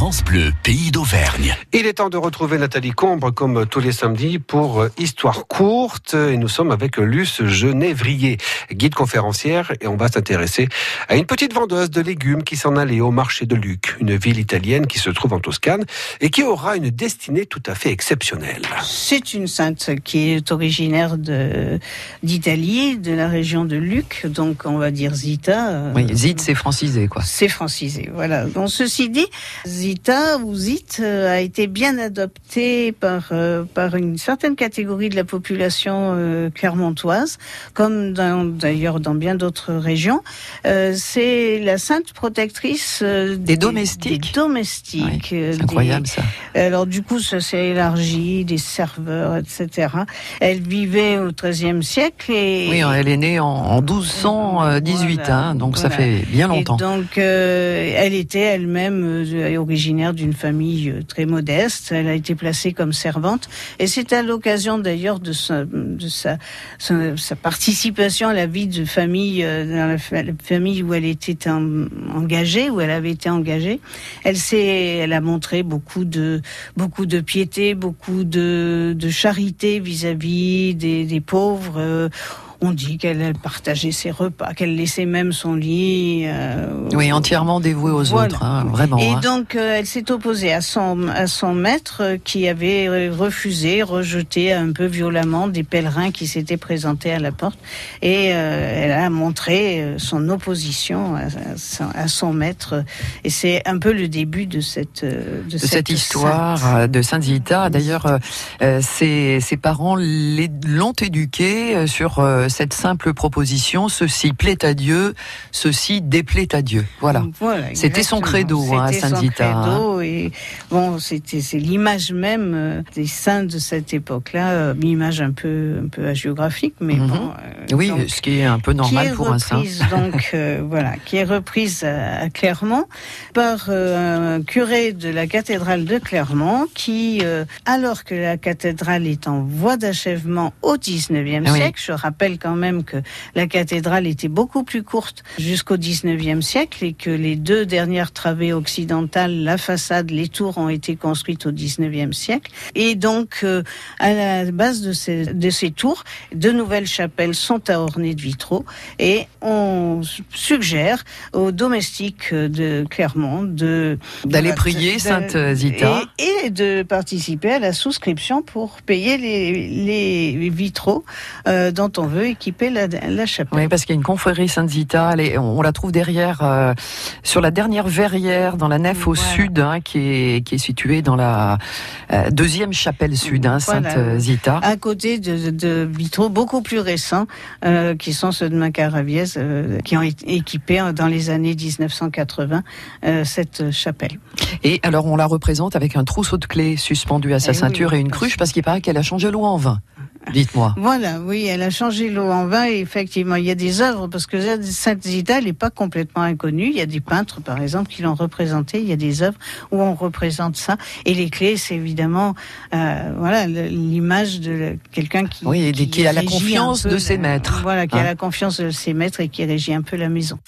France Bleu, pays d'Auvergne. Il est temps de retrouver Nathalie Combre comme tous les samedis pour euh, Histoire courte. Et nous sommes avec Luce Genévrier, guide conférencière, et on va s'intéresser à une petite vendeuse de légumes qui s'en allait au marché de Luc, une ville italienne qui se trouve en Toscane et qui aura une destinée tout à fait exceptionnelle. C'est une sainte qui est originaire d'Italie, de, la région de Luc, donc on va dire Zita. Oui, Zite, c'est francisé, quoi. C'est francisé, voilà. Donc ceci dit, Zita ou Zit euh, a été bien adopté par euh, par une certaine catégorie de la population euh, clermontoise, comme d'ailleurs dans, bien d'autres régions. c'est la sainte protectrice des, domestiques. Des domestiques. c'est incroyable ça. Alors du coup, ça s'est élargi, des serveurs, etc. Elle vivait au XIIIe siècle et oui, elle est née en, 1218, hein, donc ça fait bien longtemps. Et donc elle était elle-même originaire d'une famille euh, très modeste. Elle a été placée comme servante. Et c'est à l'occasion d'ailleurs de, sa, participation à la vie de famille, euh, dans la, famille où elle était engagée, où elle avait été engagée. Elle a montré beaucoup de, piété, beaucoup de, charité vis-à-vis des, des pauvres. Euh, on dit qu'elle partageait ses repas, qu'elle laissait même son lit. Euh, oui, entièrement dévouée aux autres, hein, vraiment. Et hein. donc, euh, elle s'est opposée à son, à son maître euh, qui avait refusé, rejeté un peu violemment des pèlerins qui s'étaient présentés à la porte. Et elle a montré son opposition à, son, maître. Et c'est un peu le début de cette, de, cette, histoire de Sainte Zita. D'ailleurs, ses, ses parents l'ont éduquée sur cette simple proposition, ceci plaît à Dieu, ceci déplaît à Dieu. Voilà. c'était son credo hein, à Saint. Hein. Et bon, c'était c'est l'image même euh, des saints de cette époque-là, euh, une image un peu un peu géographique, mais mhm. bon. Euh, oui, ce qui est un peu normal pour un saint. Donc voilà, qui est reprise à, Clermont par un curé de la cathédrale de Clermont, qui, alors que la cathédrale est en voie d'achèvement au 19e siècle, je rappelle quand même que la cathédrale était beaucoup plus courte jusqu'au 19e siècle et que les deux dernières travées occidentales, la façade, les tours ont été construites au 19e siècle. Et donc, euh, à la base de ces, de ces tours, de nouvelles chapelles sont à orner de vitraux et on suggère aux domestiques de Clermont de d'aller prier Sainte Zita et, et, de participer à la souscription pour payer les, les vitraux euh, dont on veut équiper la, la chapelle. Oui, parce qu'il y a une confrérie Sainte-Zita, on, la trouve derrière, euh, sur la dernière verrière, dans la nef au sud, hein, qui, est, qui est située dans la euh, deuxième chapelle sud, hein, Sainte-Zita. À côté de, de, vitraux beaucoup plus récents, euh, qui sont ceux de Macaraviez, qui ont équipé dans les années 1980 cette chapelle. Et alors, on la représente avec un trousseau de clés suspendu à sa eh ceinture et une cruche, parce qu'il paraît qu'elle a changé l'eau en vin. Dites-moi. Voilà, oui, elle a changé l'eau en vin et effectivement, il y a des œuvres, parce que Sainte Zita, n'est pas complètement inconnue. Il y a des peintres, par exemple, qui l'ont représentée. Il y a des œuvres où on représente ça. Et les clés, c'est évidemment, euh, voilà, l'image de quelqu'un qui, oui, qui, a la confiance de ses maîtres. Voilà, qui a hein. la confiance de ses maîtres et qui régit un peu la maison.